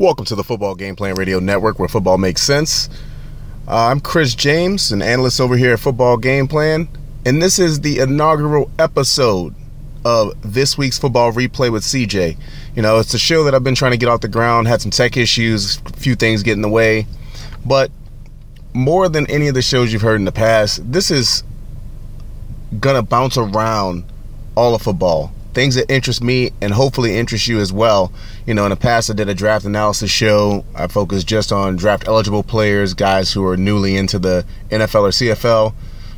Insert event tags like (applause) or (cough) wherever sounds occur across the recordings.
Welcome to the Football Game Plan Radio Network, where football makes sense. Uh, I'm Chris James, an analyst over here at Football Game Plan, and this is the inaugural episode of this week's Football Replay with CJ. You know, it's a show that I've been trying to get off the ground, had some tech issues, a few things get in the way, but more than any of the shows you've heard in the past, this is gonna bounce around all of football things that interest me and hopefully interest you as well. You know, in the past, I did a draft analysis show. I focused just on draft eligible players, guys who are newly into the NFL or CFL.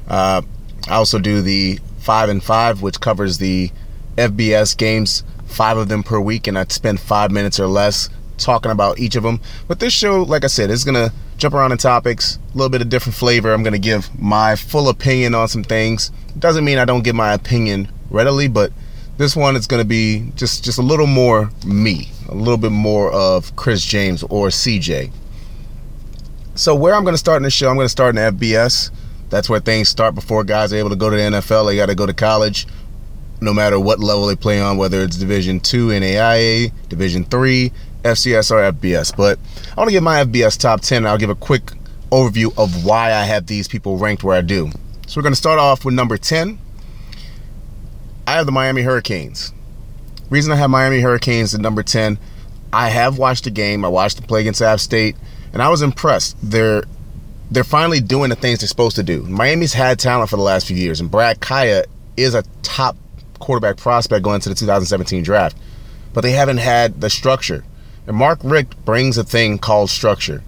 Uh, I also do the five and five, which covers the FBS games, five of them per week, and I spend five minutes or less talking about each of them. But this show, like I said, is to jump around in topics, a little bit of different flavor. I'm to give my full opinion on some things. Doesn't mean I don't give my opinion readily, but this one is going to be just just a little more me, a little bit more of Chris James or CJ. So where I'm going to start in the show, I'm going to start in FBS. That's where things start before guys are able to go to the NFL. They got to go to college, no matter what level they play on, whether it's Division Two NAIA, Division Three, FCS, or FBS. But I want to give my FBS top ten. I'll give a quick overview of why I have these people ranked where I do. So we're going to start off with number ten. I have the Miami Hurricanes. Reason I have Miami Hurricanes at number 10, I have watched the game. I watched them play against App State, and I was impressed. They're they're finally doing the things they're supposed to do. Miami's had talent for the last few years, and Brad Kaaya is a top quarterback prospect going into the 2017 draft. But they haven't had the structure. And Mark Richt brings a thing called structure.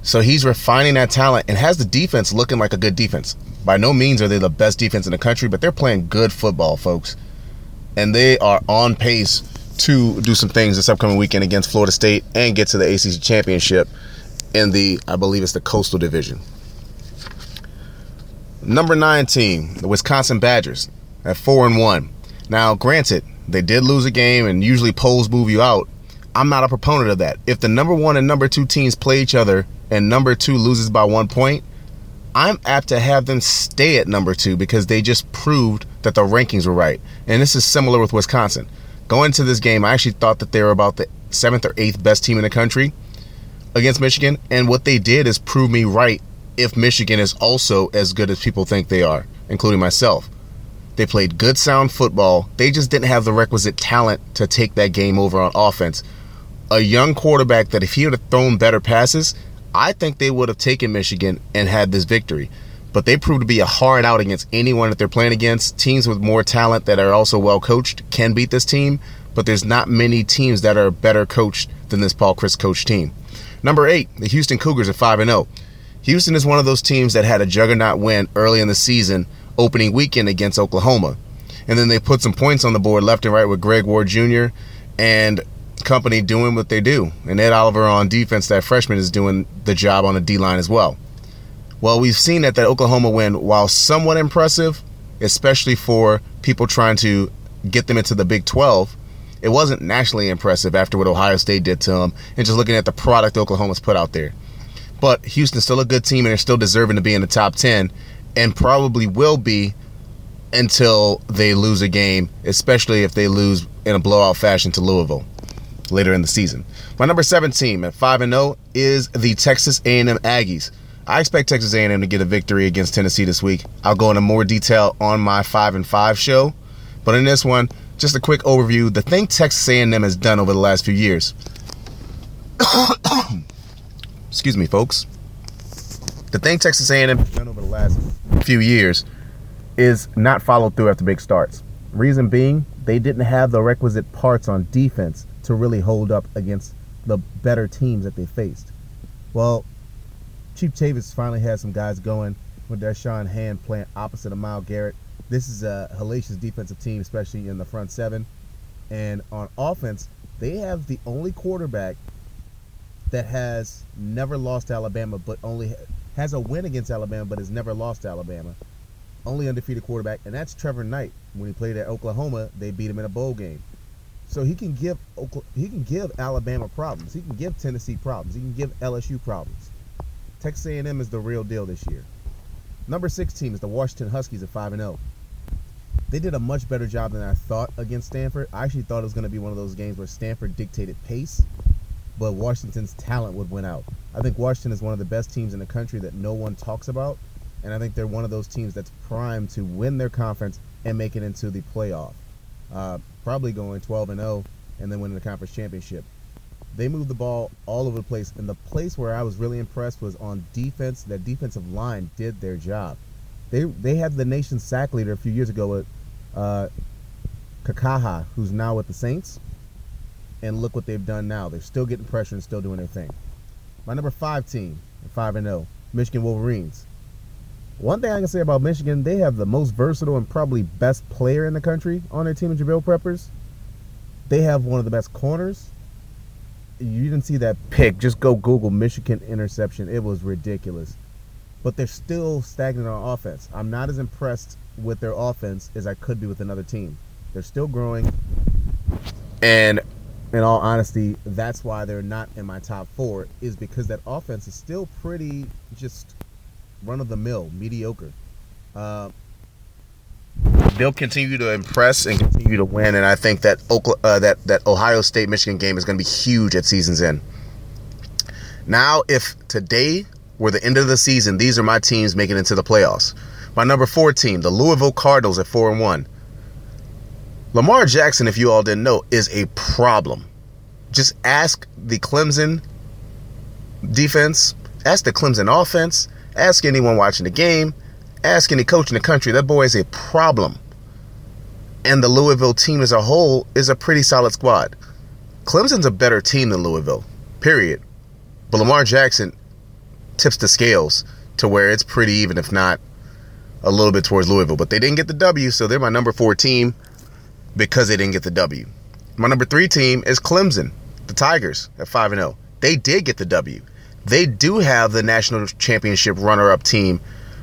So he's refining that talent and has the defense looking like a good defense. By no means are they the best defense in the country, but they're playing good football, folks. And they are on pace to do some things this upcoming weekend against Florida State and get to the ACC championship in the, I believe it's the Coastal Division. Number nine team, the Wisconsin Badgers, at four and one. Now, granted, they did lose a game, and usually polls move you out. I'm not a proponent of that. If the number one and number two teams play each other and number two loses by one point, I'm apt to have them stay at number two because they just proved that the rankings were right. And this is similar with Wisconsin. Going into this game, I actually thought that they were about the seventh or eighth best team in the country against Michigan. And what they did is prove me right if Michigan is also as good as people think they are, including myself. They played good, sound football. They just didn't have the requisite talent to take that game over on offense. A young quarterback that, if he would have thrown better passes, I think they would have taken Michigan and had this victory. But they proved to be a hard out against anyone that they're playing against. Teams with more talent that are also well coached can beat this team, but there's not many teams that are better coached than this Paul Chryst coach team. Number eight, the Houston Cougars are 5 0. Houston is one of those teams that had a juggernaut win early in the season, opening weekend against Oklahoma. And then they put some points on the board left and right with Greg Ward Jr. and company doing what they do. And Ed Oliver on defense, that freshman, is doing the job on the D line as well. Well, we've seen that that Oklahoma win, while somewhat impressive, especially for people trying to get them into the Big 12, it wasn't nationally impressive after what Ohio State did to them and just looking at the product Oklahoma's put out there. But Houston's still a good team and they're still deserving to be in the top 10 and probably will be until they lose a game, especially if they lose in a blowout fashion to Louisville later in the season. My number seven team at 5 and 0 is the Texas A&M Aggies. I expect Texas A&M to get a victory against Tennessee this week. I'll go into more detail on my 5 and 5 show, but in this one, just a quick overview, the thing Texas A&M has done over the last few years. (coughs) Excuse me, folks. The thing Texas A&M has done over the last few years is not followed through after big starts. Reason being, they didn't have the requisite parts on defense to really hold up against the better teams that they faced. Well, Chief Chavis finally had some guys going with Da'Shawn Hand playing opposite of Myles Garrett. This is a hellacious defensive team, especially in the front seven. And on offense, they have the only quarterback that has never lost Alabama, but only has a win against Alabama, but has never lost Alabama. Only undefeated quarterback, and that's Trevor Knight. When he played at Oklahoma, they beat him in a bowl game. So he can give he can give Alabama problems. He can give Tennessee problems. He can give LSU problems. Texas A&M is the real deal this year. Number six team is the Washington Huskies at five and zero. Oh. They did a much better job than I thought against Stanford. I actually thought it was going to be one of those games where Stanford dictated pace, but Washington's talent would win out. I think Washington is one of the best teams in the country that no one talks about, and I think they're one of those teams that's primed to win their conference and make it into the playoff. Uh, probably going 12 and 0 and then winning the conference championship. They moved the ball all over the place, and the place where I was really impressed was on defense. That defensive line did their job. They they had the nation's sack leader a few years ago with uh, Kikaha, who's now with the Saints, and look what they've done now. They're still getting pressure and still doing their thing. My number five team, five and zero, Michigan Wolverines. One thing I can say about Michigan, they have the most versatile and probably best player in the country on their team in Jabril Peppers. They have one of the best corners. You didn't see that pick. Just go Google Michigan interception. It was ridiculous. But they're still stagnant on offense. I'm not as impressed with their offense as I could be with another team. They're still growing. And in all honesty, that's why they're not in my top four, is because that offense is still pretty just run of the mill, mediocre. Uh, they'll continue to impress and continue to win, and I think that Oklahoma, uh, that that Ohio State Michigan game is going to be huge at season's end. Now, if today were the end of the season, these are my teams making it into the playoffs. My number four team, the Louisville Cardinals, at four and one. Lamar Jackson, if you all didn't know, is a problem. Just ask the Clemson defense, ask the Clemson offense, ask anyone watching the game, ask any coach in the country. That boy is a problem. And the Louisville team as a whole is a pretty solid squad. Clemson's a better team than Louisville, period. But Lamar Jackson tips the scales to where it's pretty even, if not a little bit towards Louisville. But they didn't get the W, so they're my number four team because they didn't get the W. My number three team is Clemson, the Tigers at 5 0. They did get the W. They do have the national championship runner up team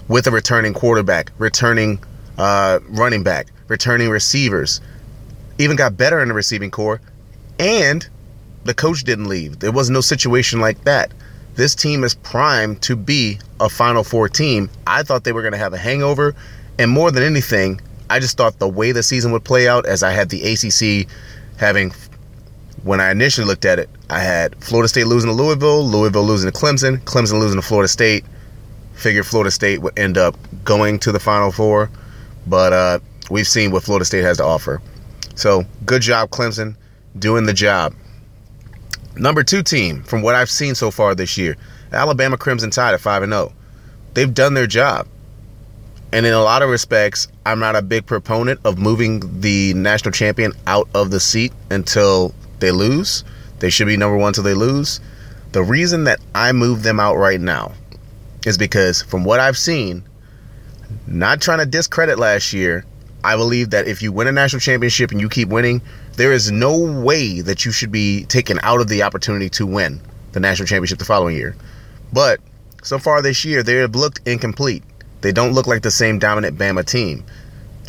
with a returning quarterback, returning uh, running back, returning receivers. Even got better in the receiving corps. And the coach didn't leave. There was no situation like that. This team is primed to be a Final Four team. I thought they were going to have a hangover. And more than anything, I just thought the way the season would play out, as I had the ACC having, when I initially looked at it, I had Florida State losing to Louisville, Louisville losing to Clemson, Clemson losing to Florida State. Figured Florida State would end up going to the Final Four, but uh, we've seen what Florida State has to offer. So good job, Clemson, doing the job. Number two team, from what I've seen so far this year, Alabama Crimson Tide at 5 0. They've done their job. And in a lot of respects, I'm not a big proponent of moving the national champion out of the seat until they lose. They should be number one until they lose. The reason that I move them out right now is because, from what I've seen, not trying to discredit last year, I believe that if you win a national championship and you keep winning, there is no way that you should be taken out of the opportunity to win the national championship the following year. But so far this year, they have looked incomplete. They don't look like the same dominant Bama team.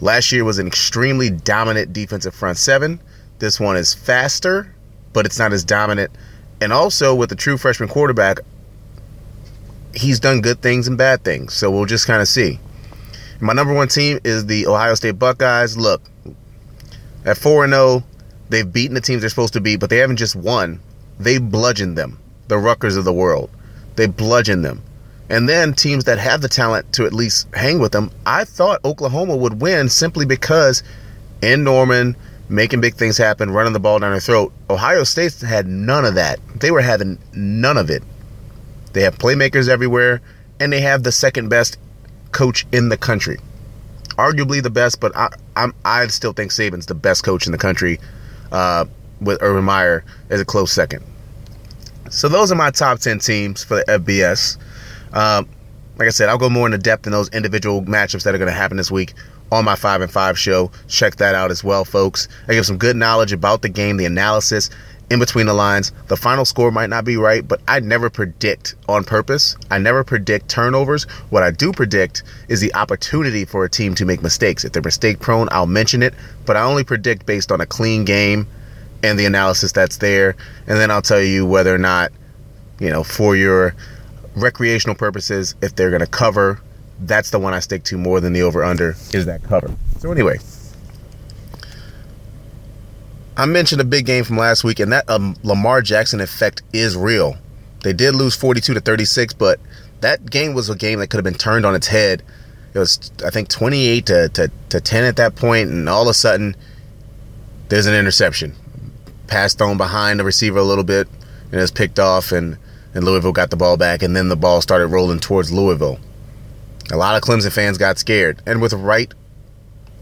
Last year was an extremely dominant defensive front seven. This one is faster, but it's not as dominant. And also with the true freshman quarterback, he's done good things and bad things. So we'll just kind of see. My number one team is the Ohio State Buckeyes. Look, at 4 0, they've beaten the teams they're supposed to beat, but they haven't just won. They bludgeoned them, the Rutgers of the world. They bludgeoned them. And then teams that have the talent to at least hang with them, I thought Oklahoma would win simply because in Norman, making big things happen, running the ball down their throat. Ohio State had none of that. They were having none of it. They have playmakers everywhere, and they have the second best coach in the country. Arguably the best, but I I'm, i still think Saban's the best coach in the country, uh, with Urban Meyer as a close second. So those are my top ten teams for the FBS. Um, like I said, I'll go more into depth in those individual matchups that are going to happen this week on my 5 and 5 show. Check that out as well, folks. I give some good knowledge about the game, the analysis in between the lines. The final score might not be right, but I never predict on purpose. I never predict turnovers. What I do predict is the opportunity for a team to make mistakes. If they're mistake prone, I'll mention it, but I only predict based on a clean game and the analysis that's there. And then I'll tell you whether or not, you know, for your recreational purposes, if they're going to cover, that's the one I stick to more than the over under is that cover. So, anyway, I mentioned a big game from last week, and that um, Lamar Jackson effect is real. They did lose 42 to 36, but that game was a game that could have been turned on its head. It was, I think, 28 to, to, to 10 at that point, and all of a sudden, there's an interception. Pass thrown behind the receiver a little bit, and it's picked off, and, and Louisville got the ball back, and then the ball started rolling towards Louisville. A lot of Clemson fans got scared, and with right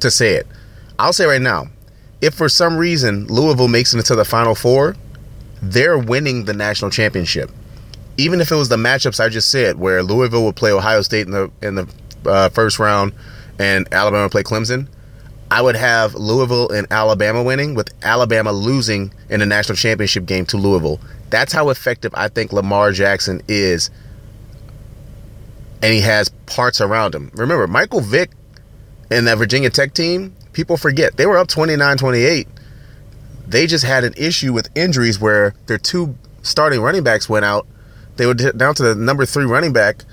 to say it. I'll say right now, if for some reason Louisville makes it into the Final Four, they're winning the national championship. Even if it was the matchups I just said, where Louisville would play Ohio State in the in the uh, first round and Alabama would play Clemson, I would have Louisville and Alabama winning, with Alabama losing in the national championship game to Louisville. That's how effective I think Lamar Jackson is, and he has parts around him. Remember, Michael Vick and that Virginia Tech team, people forget they were up 29-28. They just had an issue with injuries where their two starting running backs went out. They were down to the number three running back,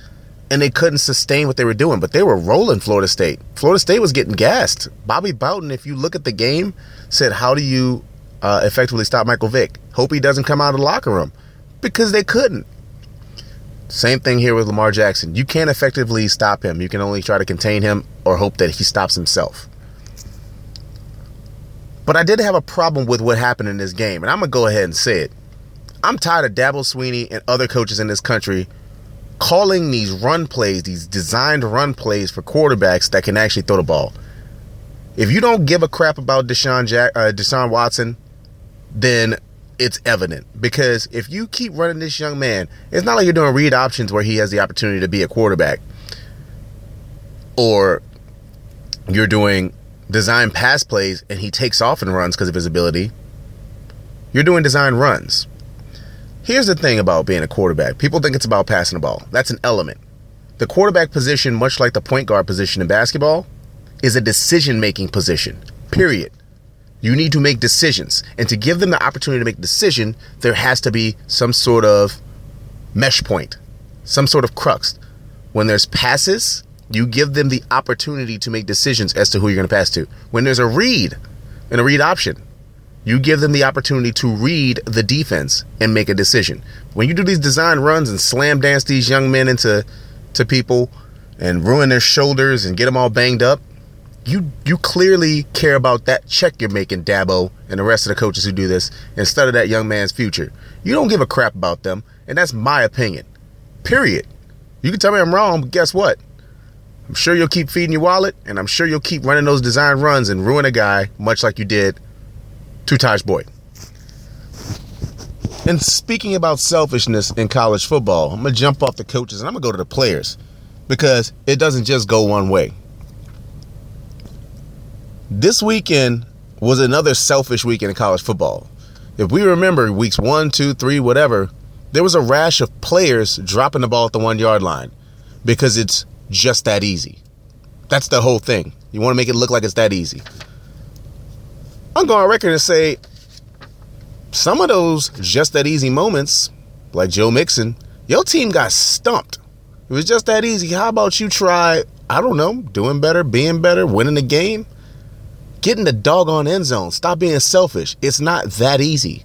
and they couldn't sustain what they were doing. But they were rolling Florida State. Florida State was getting gassed. Bobby Bowden, if you look at the game, said, "How do you uh, effectively stop Michael Vick? Hope he doesn't come out of the locker room." Because they couldn't. Same thing here with Lamar Jackson. You can't effectively stop him. You can only try to contain him or hope that he stops himself. But I did have a problem with what happened in this game, and I'm going to go ahead and say it. I'm tired of Dabo Swinney and other coaches in this country calling these run plays, these designed run plays for quarterbacks that can actually throw the ball. If you don't give a crap about Deshaun, Jack, uh, Deshaun Watson, then it's evident because if you keep running this young man, it's not like you're doing read options where he has the opportunity to be a quarterback, or you're doing design pass plays and he takes off and runs because of his ability. You're doing design runs. Here's the thing about being a quarterback people think it's about passing the ball. That's an element. The quarterback position, much like the point guard position in basketball, is a decision making position, period. You need to make decisions. And to give them the opportunity to make decision, there has to be some sort of mesh point, some sort of crux. When there's passes, you give them the opportunity to make decisions as to who you're going to pass to. When there's a read and a read option, you give them the opportunity to read the defense and make a decision. When you do these design runs and slam dance these young men into to people and ruin their shoulders and get them all banged up, you you clearly care about that check you're making, Dabo, and the rest of the coaches who do this, instead of that young man's future. You don't give a crap about them, and that's my opinion. Period. You can tell me I'm wrong, but guess what? I'm sure you'll keep feeding your wallet, and I'm sure you'll keep running those design runs and ruin a guy, much like you did to Tajh Boyd. And speaking about selfishness in college football, I'm gonna jump off the coaches and I'm gonna go to the players because it doesn't just go one way. This weekend was another selfish weekend in college football. If we remember weeks one, two, three, whatever, there was a rash of players dropping the ball at the one yard line because it's just that easy. That's the whole thing. You want to make it look like it's that easy. I'm going on record and say some of those just that easy moments, like Joe Mixon, your team got stumped. It was just that easy. How about you try, I don't know, doing better, being better, winning the game? Get in the doggone end zone. Stop being selfish. It's not that easy.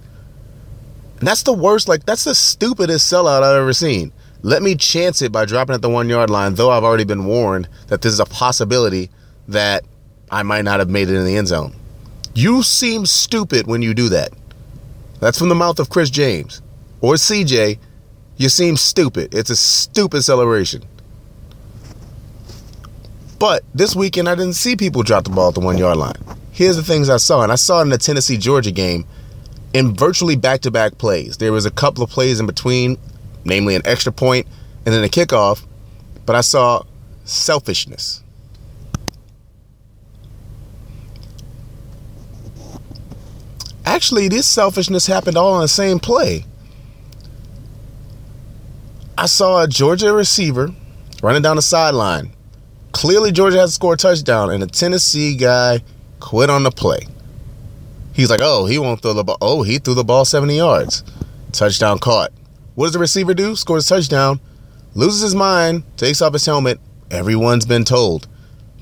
And that's the worst, like, that's the stupidest sellout I've ever seen. Let me chance it by dropping at the one yard line, though I've already been warned that this is a possibility that I might not have made it in the end zone. You seem stupid when you do that. That's from the mouth of Chris James or CJ. You seem stupid. It's a stupid celebration. But this weekend, I didn't see people drop the ball at the one yard line. Here's the things I saw, and I saw it in the Tennessee Georgia game in virtually back to back plays. There was a couple of plays in between, namely an extra point and then a kickoff, but I saw selfishness. Actually, this selfishness happened all on the same play. I saw a Georgia receiver running down the sideline Clearly, Georgia has to score a touchdown, and the Tennessee guy quit on the play. He's like, oh, he won't throw the ball. Oh, he threw the ball 70 yards. Touchdown caught. What does the receiver do? Scores a touchdown, loses his mind, takes off his helmet. Everyone's been told.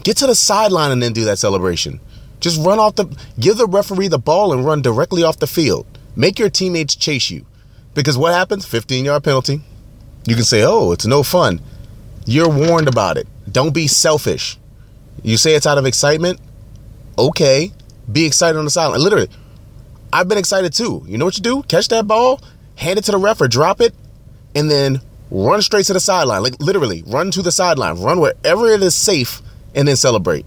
Get to the sideline and then do that celebration. Just run off the, give the referee the ball and run directly off the field. Make your teammates chase you. Because what happens? 15 yard penalty. You can say, oh, it's no fun. You're warned about it. Don't be selfish. You say it's out of excitement. Okay. Be excited on the sideline. Literally, I've been excited too. You know what you do? Catch that ball, hand it to the ref or drop it, and then run straight to the sideline. Like literally, run to the sideline. Run wherever it is safe and then celebrate.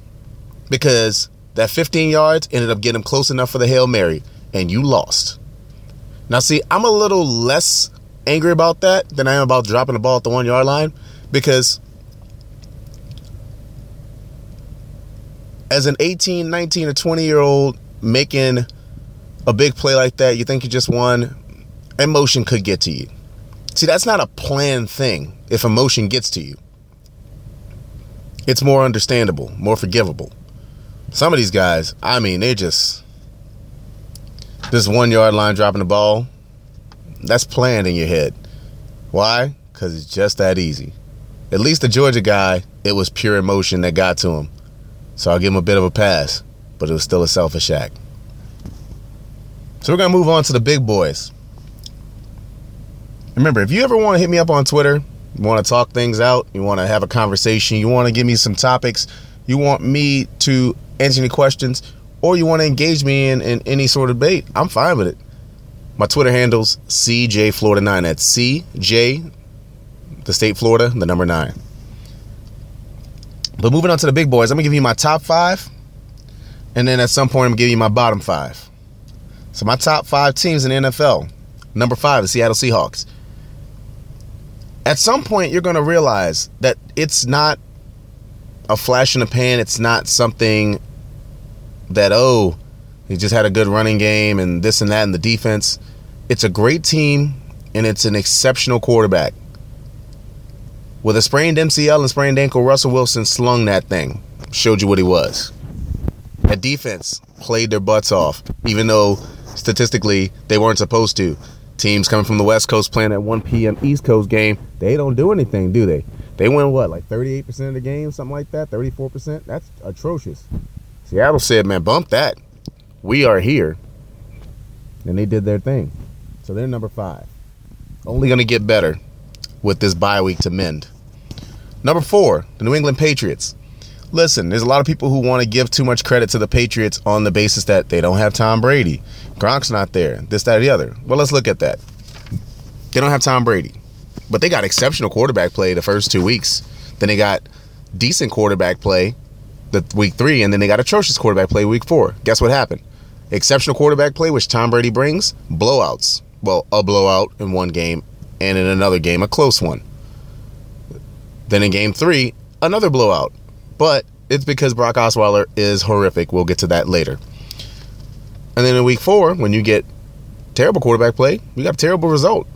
Because that 15 yards ended up getting close enough for the Hail Mary, and you lost. Now, see, I'm a little less angry about that than I am about dropping the ball at the one yard line because as an 18, 19, or 20 year old making a big play like that, you think you just won, emotion could get to you. See, that's not a planned thing if emotion gets to you. It's more understandable, more forgivable. Some of these guys, I mean, they just this one yard line dropping the ball. That's planned in your head. Why? Because it's just that easy. At least the Georgia guy, it was pure emotion that got to him. So I'll give him a bit of a pass, but it was still a selfish act. So we're going to move on to the big boys. Remember, if you ever want to hit me up on Twitter, you want to talk things out, you want to have a conversation, you want to give me some topics, you want me to answer any questions, or you want to engage me in, in any sort of debate, I'm fine with it. My Twitter handle's CJ Florida 9. That's CJ, the state Florida, the number 9. But moving on to the big boys, I'm to give you my top five. And then at some point, I'm to give you my bottom five. So my top five teams in the NFL. Number five, the Seattle Seahawks. At some point, you're to realize that it's not a flash in the pan. It's not something that, oh, he just had a good running game and this and that and the defense. It's a great team and it's an exceptional quarterback. With a sprained MCL and sprained ankle, Russell Wilson slung that thing, showed you what he was. That defense played their butts off, even though statistically they weren't supposed to. Teams coming from the West Coast playing at 1 p.m. East Coast game, they don't do anything, do they? They win what, like 38% of the game, something like that, 34%? That's atrocious. Seattle said, man, bump that. We are here. And they did their thing. So they're number five. Only going to get better with this bye week to mend. Number four, the New England Patriots. Listen, there's a lot of people who want to give too much credit to the Patriots on the basis that they don't have Tom Brady. Gronk's not there, this, that, or the other. Well, let's look at that. They don't have Tom Brady, but they got exceptional quarterback play the first two weeks. Then they got decent quarterback play the week three, and then they got atrocious quarterback play week four. Guess what happened? Exceptional quarterback play, which Tom Brady brings, blowouts. Well, a blowout in one game, and in another game, a close one. Then in game three, another blowout. But it's because Brock Osweiler is horrific. We'll get to that later. And then in week four, when you get terrible quarterback play, you got a terrible result.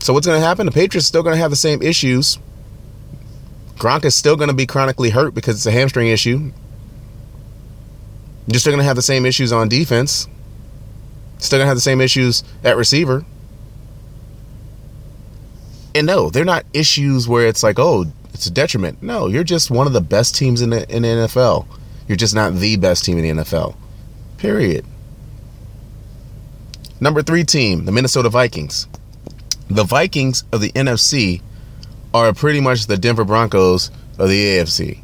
So what's going to happen? The Patriots still going to have the same issues Gronk is still going to be chronically hurt because it's a hamstring issue. You're still going to have the same issues on defense. Still going to have the same issues at receiver. And no, they're not issues where it's like, oh, it's a detriment. No, you're just one of the best teams in the, in the NFL. You're just not the best team in the NFL. Period. Number three team, the Minnesota Vikings. The Vikings of the NFC are pretty much the Denver Broncos of the AFC.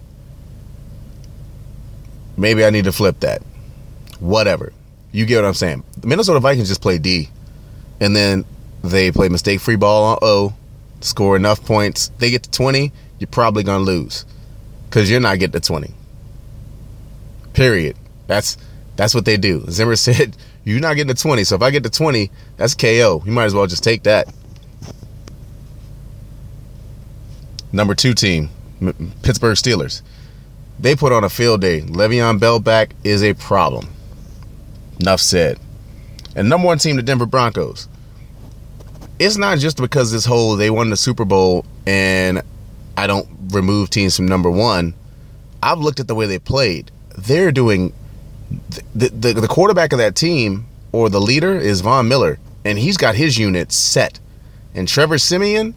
Maybe I need to flip that. Whatever. You get what I'm saying. The Minnesota Vikings just play D. And then they play mistake free ball on O, score enough points. They get to 20, you're probably going to lose because you're not getting to 20. Period. That's that's what they do. Zimmer (laughs) said, You're not getting to 20. So if I get to 20, that's KO. You might as well just take that. number two team, Pittsburgh Steelers. They put on a field day. Le'Veon Bell back is a problem. Enough said. And number one team, the Denver Broncos. It's not just because this whole they won the Super Bowl and I don't remove teams from number one. I've looked at the way they played. They're doing the, the, the quarterback of that team or the leader is Von Miller, and he's got his unit set. And Trevor Siemian,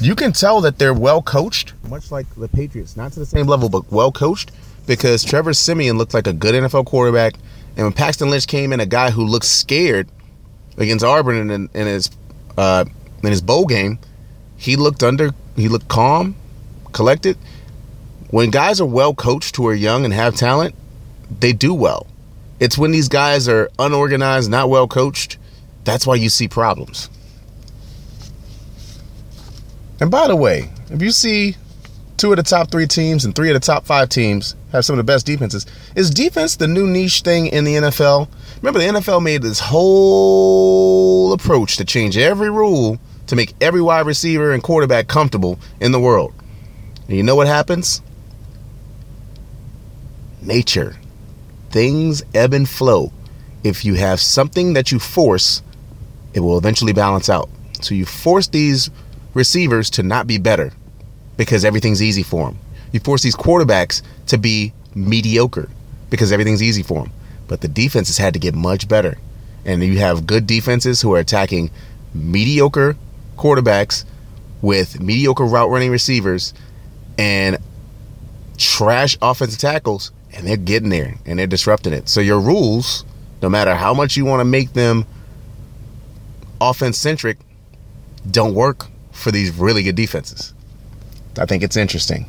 you can tell that they're well coached, much like the Patriots, not to the same level, but well coached, because Trevor Siemian looked like a good NFL quarterback, and when Paxton Lynch came in, a guy who looked scared against Auburn in, in his uh, in his bowl game, he looked under, he looked calm, collected. When guys are well coached who are young and have talent, they do well. It's when these guys are unorganized, not well coached, that's why you see problems. And by the way, if you see two of the top three teams and three of the top five teams have some of the best defenses, is defense the new niche thing in the NFL? Remember, the NFL made this whole approach to change every rule to make every wide receiver and quarterback comfortable in the world. And you know what happens? Nature. Things ebb and flow. If you have something that you force, it will eventually balance out. So you force these receivers to not be better because everything's easy for them. You force these quarterbacks to be mediocre because everything's easy for them. But the defenses had to get much better. And you have good defenses who are attacking mediocre quarterbacks with mediocre route running receivers and trash offensive tackles, and they're getting there and they're disrupting it. So your rules, no matter how much you want to make them offense centric, don't work for these really good defenses. I think it's interesting.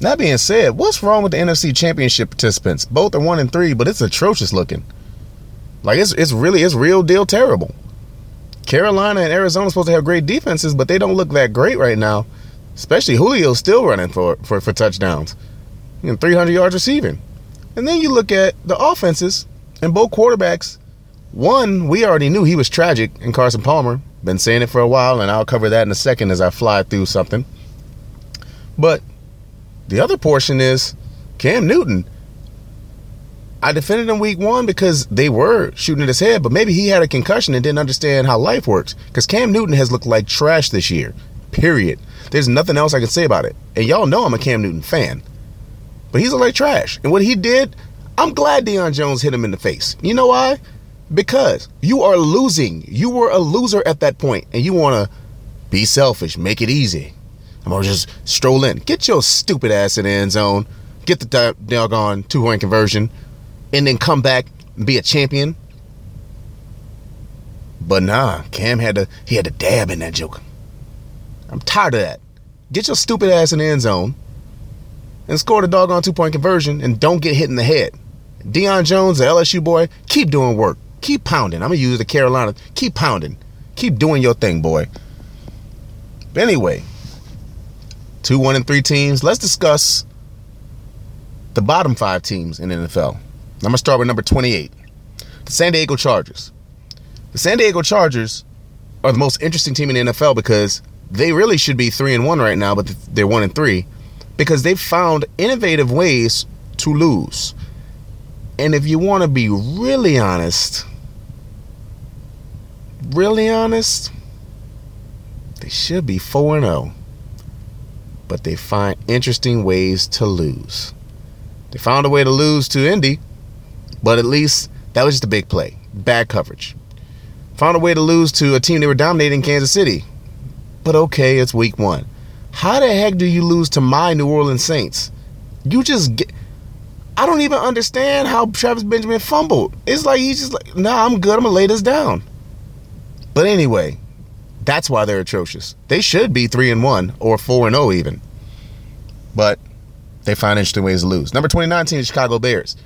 That being said, what's wrong with the NFC Championship participants? Both are one and three, but it's atrocious looking. Like it's it's really it's real deal terrible. Carolina and Arizona are supposed to have great defenses, but they don't look that great right now. Especially Julio's still running for for, for touchdowns and 300 yards receiving. And then you look at the offenses and both quarterbacks. One, we already knew he was tragic in Carson Palmer. Been saying it for a while, and I'll cover that in a second as I fly through something. But the other portion is Cam Newton. I defended him week one because they were shooting at his head, but maybe he had a concussion and didn't understand how life works. Because Cam Newton has looked like trash this year. Period. There's nothing else I can say about it. And y'all know I'm a Cam Newton fan. But he's like trash. And what he did, I'm glad Deion Jones hit him in the face. You know why? Because you are losing. You were a loser at that point, and you want to be selfish, make it easy. I'm gonna just stroll in. Get your stupid ass in the end zone. Get the doggone two point conversion and then come back and be a champion. But nah, Cam had to he had to dab in that joke. I'm tired of that. Get your stupid ass in the end zone and score the doggone two point conversion and don't get hit in the head. Deion Jones, the LSU boy, keep doing work. Keep pounding. I'm gonna use the Carolina. Keep pounding. Keep doing your thing, boy. But anyway, two, one, and three teams. Let's discuss the bottom five teams in the NFL. I'm going to start with number 28, the San Diego Chargers. The San Diego Chargers are the most interesting team in the NFL because they really should be 3 and 1 right now, but they're 1 and 3 because they've found innovative ways to lose. And if you want to be really honest, really honest, they should be 4 0. But they find interesting ways to lose. They found a way to lose to Indy, but at least that was just a big play. Bad coverage. Found a way to lose to a team they were dominating Kansas City. But okay, it's week one. How the heck do you lose to my New Orleans Saints? You just get. I don't even understand how Travis Benjamin fumbled. It's like he's just like, nah, I'm good. I'm gonna lay this down. But anyway, that's why they're atrocious. They should be three and one or four and zero oh even. But they find interesting ways to lose. Number 29 team, Chicago Bears.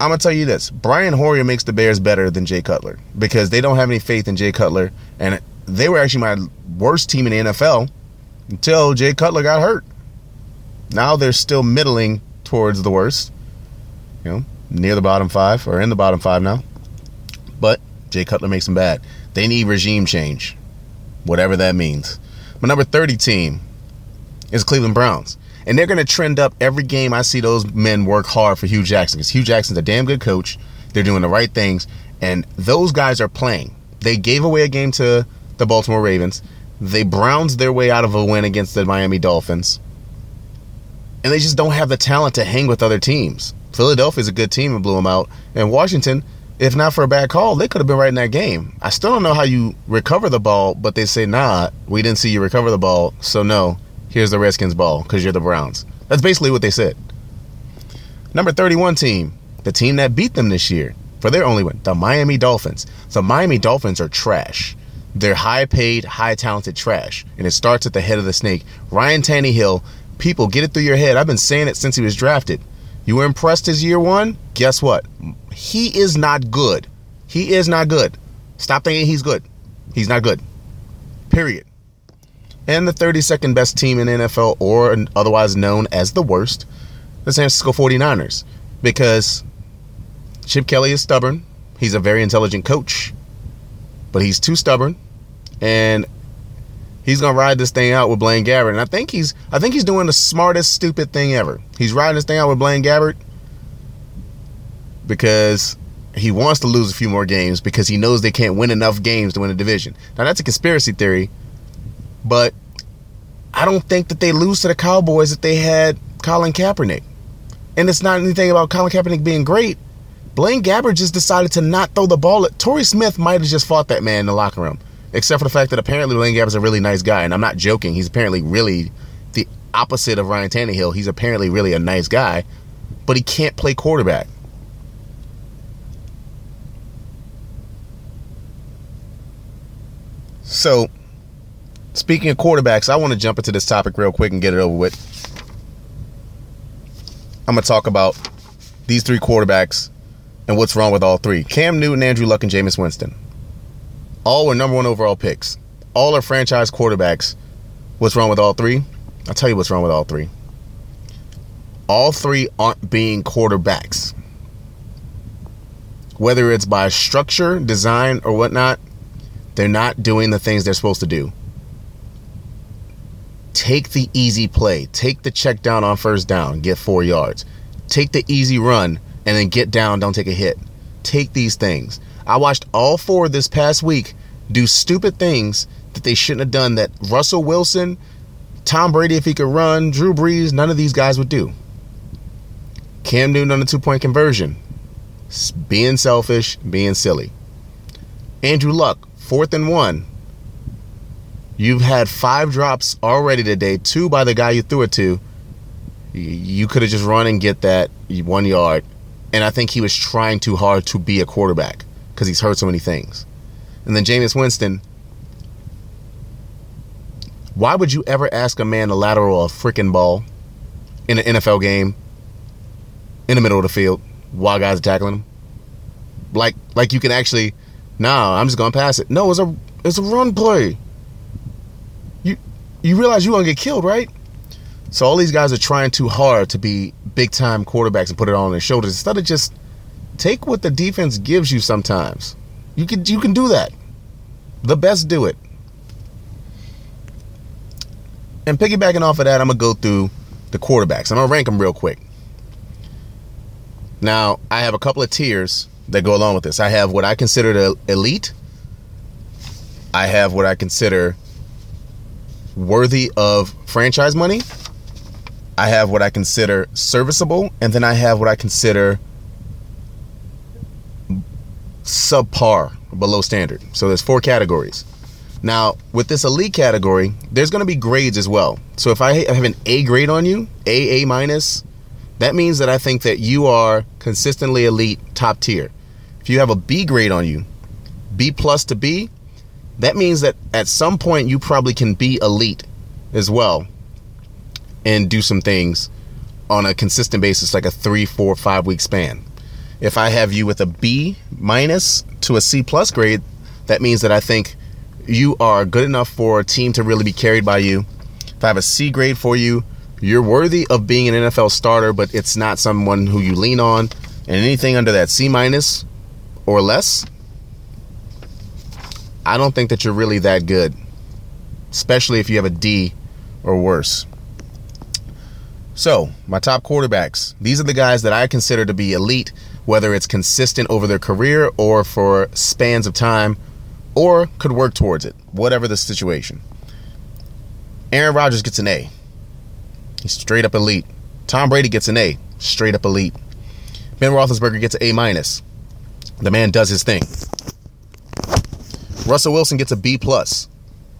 I'm gonna tell you this: Brian Hoyer makes the Bears better than Jay Cutler because they don't have any faith in Jay Cutler, and they were actually my worst team in the NFL until Jay Cutler got hurt. Now they're still middling towards the worst, you know, near the bottom five or in the bottom five now. But Jay Cutler makes them bad. They need regime change, whatever that means. My number 30 team is Cleveland Browns. And they're going to trend up every game I see those men work hard for Hue Jackson because Hue Jackson's a damn good coach. They're doing the right things. And those guys are playing. They gave away a game to the Baltimore Ravens. They Browns their way out of a win against the Miami Dolphins. And they just don't have the talent to hang with other teams. Philadelphia's a good team and blew them out. And Washington, if not for a bad call, they could have been right in that game. I still don't know how you recover the ball, but they say, nah, we didn't see you recover the ball. So, no, Here's the Redskins ball because you're the Browns. That's basically what they said. Number 31 team, the team that beat them this year for their only win, the Miami Dolphins. The Miami Dolphins are trash. They're high paid, high talented trash. And it starts at the head of the snake. Ryan Tannehill, people, get it through your head. I've been saying it since he was drafted. You were impressed his year one? Guess what? He is not good. He is not good. Stop thinking he's good. He's not good. Period. And the 32nd best team in NFL, or otherwise known as the worst, the San Francisco 49ers. Because Chip Kelly is stubborn. He's a very intelligent coach, but he's too stubborn. And he's gonna ride this thing out with Blaine Gabbert. And I think he's I think he's doing the smartest stupid thing ever. He's riding this thing out with Blaine Gabbert because he wants to lose a few more games because he knows they can't win enough games to win a division. Now that's a conspiracy theory, but I don't think that they lose to the Cowboys if they had Colin Kaepernick. And it's not anything about Colin Kaepernick being great. Blaine Gabbert just decided to not throw the ball. At, Torrey Smith might have just fought that man in the locker room, except for the fact that apparently Blaine Gabbert's a really nice guy, and I'm not joking. He's apparently really the opposite of Ryan Tannehill. He's apparently really a nice guy, but he can't play quarterback. So, speaking of quarterbacks, I want to jump into this topic real quick and get it over with. I'm going to talk about these three quarterbacks and what's wrong with all three. Cam Newton, Andrew Luck, and Jameis Winston. All were number one overall picks. All are franchise quarterbacks. What's wrong with all three? I'll tell you what's wrong with all three. All three aren't being quarterbacks. Whether it's by structure, design, or whatnot, they're not doing the things they're supposed to do. Take the easy play. Take the check down on first down, get four yards. Take the easy run and then get down, don't take a hit. Take these things. I watched all four this past week do stupid things that they shouldn't have done that Russell Wilson, Tom Brady, if he could run, Drew Brees, none of these guys would do. Cam Newton on the two point conversion. Being selfish, being silly. Andrew Luck, fourth and one. You've had five drops already today, two by the guy you threw it to. You could have just run and get that one yard. And I think he was trying too hard to be a quarterback because he's heard so many things. And then Jameis Winston. Why would you ever ask a man to lateral a freaking ball in an NFL game in the middle of the field while guys are tackling him? Like, like you can actually Nah, I'm just gonna pass it. No, it's a it's a run play. You you realize you're gonna get killed, right? So all these guys are trying too hard to be big time quarterbacks and put it on their shoulders instead of just take what the defense gives you sometimes. You can you can do that. The best do it. And piggybacking off of that, I'm gonna go through the quarterbacks. I'm gonna rank them real quick. Now, I have a couple of tiers that go along with this. I have what I consider the elite. I have what I consider worthy of franchise money. I have what I consider serviceable, and then I have what I consider subpar, below standard. So there's four categories. Now, with this elite category, there's going to be grades as well. So if I have an A grade on you, A, A minus, that means that I think that you are consistently elite, top tier. If you have a B grade on you, B plus to B, that means that at some point you probably can be elite as well and do some things on a consistent basis, like a three, four, five week span. If I have you with a B minus to a C plus grade, that means that I think you are good enough for a team to really be carried by you. If I have a C grade for you, you're worthy of being an NFL starter, but it's not someone who you lean on. And anything under that C minus or less, I don't think that you're really that good, especially if you have a D or worse. So, my top quarterbacks, these are the guys that I consider to be elite, whether it's consistent over their career or for spans of time, or could work towards it, whatever the situation. Aaron Rodgers gets an A. He's straight up elite. Tom Brady gets an A, straight up elite. Ben Roethlisberger gets an A minus. The man does his thing. Russell Wilson gets a B plus.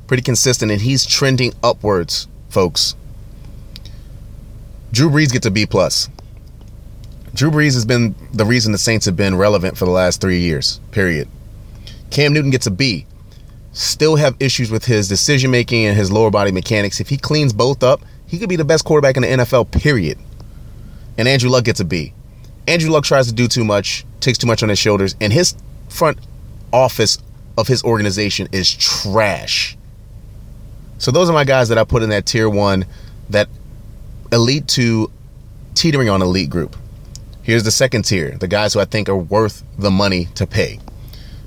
Pretty consistent, and he's trending upwards, folks. Drew Brees gets a B plus. Drew Brees has been the reason the Saints have been relevant for the last three years. Period. Cam Newton gets a B. Still have issues with his decision making and his lower body mechanics. If he cleans both up, he could be the best quarterback in the NFL. Period. And Andrew Luck gets a B. Andrew Luck tries to do too much, takes too much on his shoulders, and his front office of his organization is trash. So those are my guys that I put in that tier one, that elite to teetering on elite group. Here's the second tier, the guys who I think are worth the money to pay.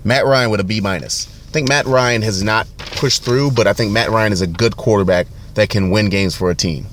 Matt Ryan with a B minus. I think Matt Ryan has not pushed through, but I think Matt Ryan is a good quarterback that can win games for a team.